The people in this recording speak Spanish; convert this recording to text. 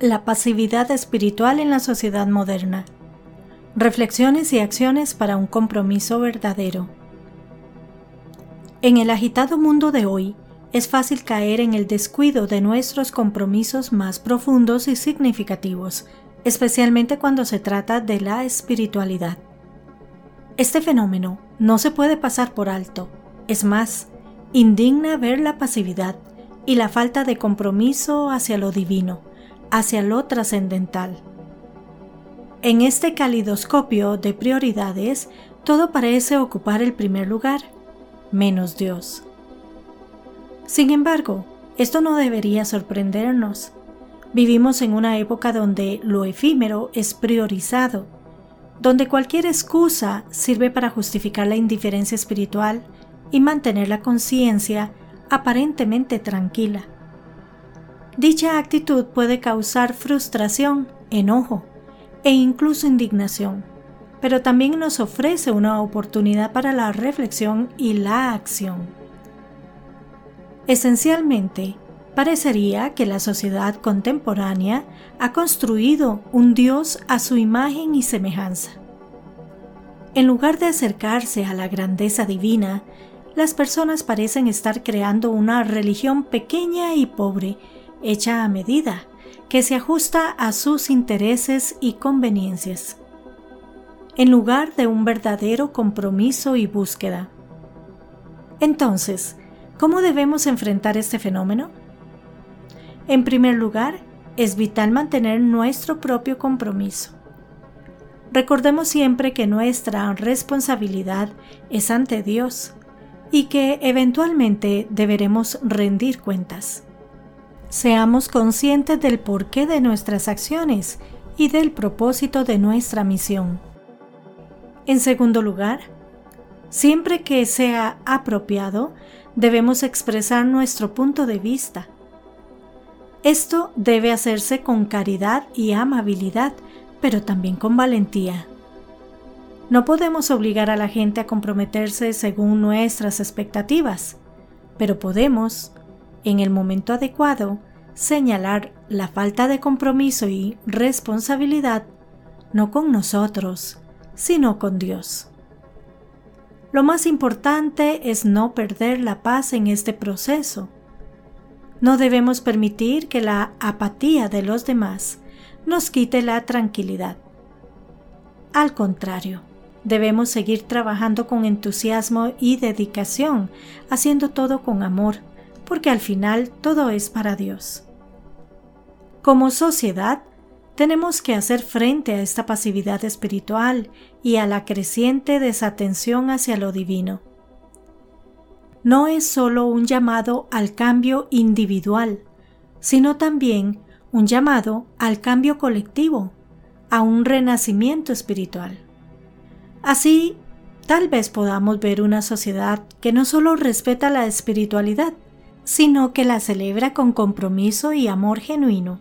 La pasividad espiritual en la sociedad moderna. Reflexiones y acciones para un compromiso verdadero. En el agitado mundo de hoy, es fácil caer en el descuido de nuestros compromisos más profundos y significativos, especialmente cuando se trata de la espiritualidad. Este fenómeno no se puede pasar por alto, es más, indigna ver la pasividad y la falta de compromiso hacia lo divino, hacia lo trascendental. En este calidoscopio de prioridades, todo parece ocupar el primer lugar, menos Dios. Sin embargo, esto no debería sorprendernos. Vivimos en una época donde lo efímero es priorizado, donde cualquier excusa sirve para justificar la indiferencia espiritual y mantener la conciencia aparentemente tranquila. Dicha actitud puede causar frustración, enojo e incluso indignación, pero también nos ofrece una oportunidad para la reflexión y la acción. Esencialmente, parecería que la sociedad contemporánea ha construido un Dios a su imagen y semejanza. En lugar de acercarse a la grandeza divina, las personas parecen estar creando una religión pequeña y pobre hecha a medida, que se ajusta a sus intereses y conveniencias, en lugar de un verdadero compromiso y búsqueda. Entonces, ¿cómo debemos enfrentar este fenómeno? En primer lugar, es vital mantener nuestro propio compromiso. Recordemos siempre que nuestra responsabilidad es ante Dios y que eventualmente deberemos rendir cuentas. Seamos conscientes del porqué de nuestras acciones y del propósito de nuestra misión. En segundo lugar, siempre que sea apropiado, debemos expresar nuestro punto de vista. Esto debe hacerse con caridad y amabilidad, pero también con valentía. No podemos obligar a la gente a comprometerse según nuestras expectativas, pero podemos, en el momento adecuado, señalar la falta de compromiso y responsabilidad no con nosotros, sino con Dios. Lo más importante es no perder la paz en este proceso. No debemos permitir que la apatía de los demás nos quite la tranquilidad. Al contrario, debemos seguir trabajando con entusiasmo y dedicación, haciendo todo con amor, porque al final todo es para Dios. Como sociedad, tenemos que hacer frente a esta pasividad espiritual y a la creciente desatención hacia lo divino. No es solo un llamado al cambio individual, sino también un llamado al cambio colectivo, a un renacimiento espiritual. Así, tal vez podamos ver una sociedad que no solo respeta la espiritualidad, sino que la celebra con compromiso y amor genuino.